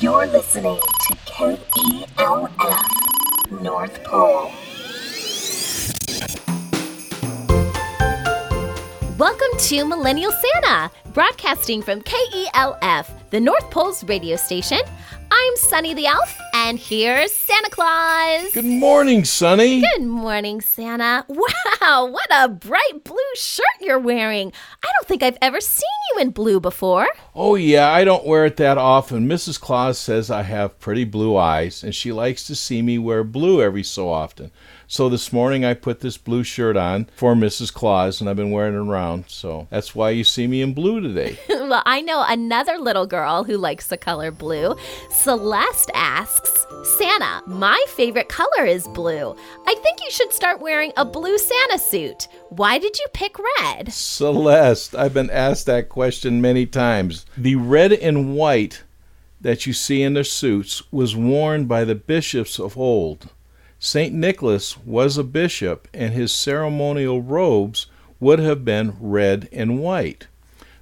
You're listening to KELF North Pole. Welcome to Millennial Santa, broadcasting from KELF, the North Pole's radio station. I'm Sunny the Elf, and here's Santa Claus. Good morning, Sunny. Good morning, Santa. Wow, what a bright blue shirt you're wearing. I don't think I've ever seen you in blue before. Oh, yeah, I don't wear it that often. Mrs. Claus says I have pretty blue eyes, and she likes to see me wear blue every so often. So this morning I put this blue shirt on for Mrs. Claus, and I've been wearing it around. So that's why you see me in blue today. well, I know another little girl who likes the color blue. Celeste asks Santa, my favorite color is blue. I think you should start wearing a blue Santa suit. Why did you pick red? Celeste, I've been asked that question many times. The red and white that you see in their suits was worn by the bishops of old. St. Nicholas was a bishop, and his ceremonial robes would have been red and white.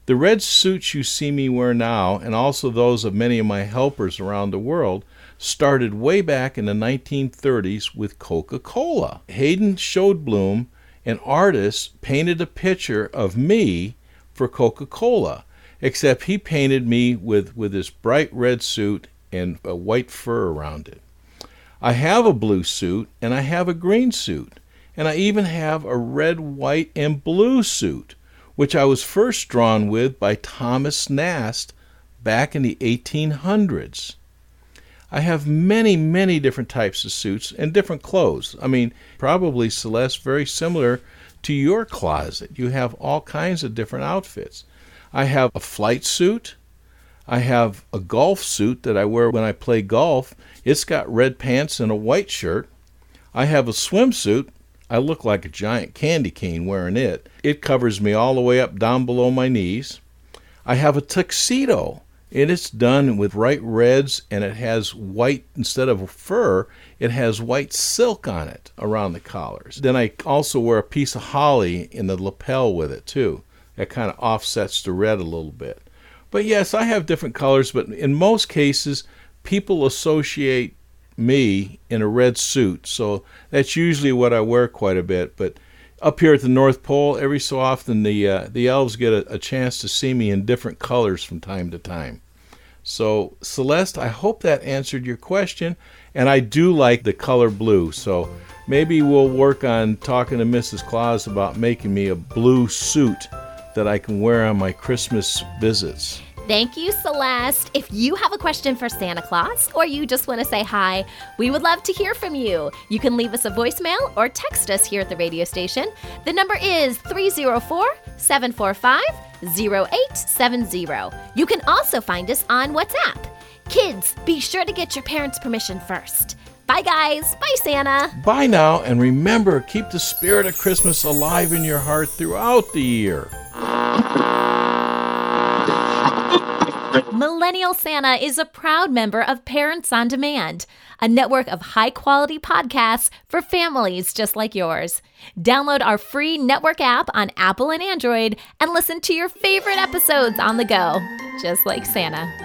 The red suits you see me wear now, and also those of many of my helpers around the world, started way back in the 1930s with Coca Cola. Haddon Sundblom, an artist, painted a picture of me for Coca Cola, except he painted me with, with this bright red suit and a white fur around it. I have a blue suit and I have a green suit, and I even have a red, white, and blue suit, which I was first drawn with by Thomas Nast back in the 1800s. I have many, many different types of suits and different clothes. I mean, probably Celeste, very similar to your closet. You have all kinds of different outfits. I have a flight suit. I have a golf suit that I wear when I play golf. It's got red pants and a white shirt. I have a swimsuit. I look like a giant candy cane wearing it. It covers me all the way up down below my knees. I have a tuxedo. And it's done with bright reds and it has white, instead of fur, it has white silk on it around the collars. Then I also wear a piece of holly in the lapel with it too. That kind of offsets the red a little bit. But yes, I have different colors, but in most cases, people associate me in a red suit. So that's usually what I wear quite a bit. But up here at the North Pole, every so often the uh, the elves get a, a chance to see me in different colors from time to time. So Celeste, I hope that answered your question, and I do like the color blue. So maybe we'll work on talking to Mrs. Claus about making me a blue suit that I can wear on my Christmas visits. Thank you, Celeste. If you have a question for Santa Claus or you just want to say hi, we would love to hear from you. You can leave us a voicemail or text us here at the radio station. The number is 304 745 0870. You can also find us on WhatsApp. Kids, be sure to get your parents' permission first. Bye, guys. Bye, Santa. Bye now, and remember keep the spirit of Christmas alive in your heart throughout the year. Millennial Santa is a proud member of Parents on Demand, a network of high quality podcasts for families just like yours. Download our free network app on Apple and Android and listen to your favorite episodes on the go, just like Santa.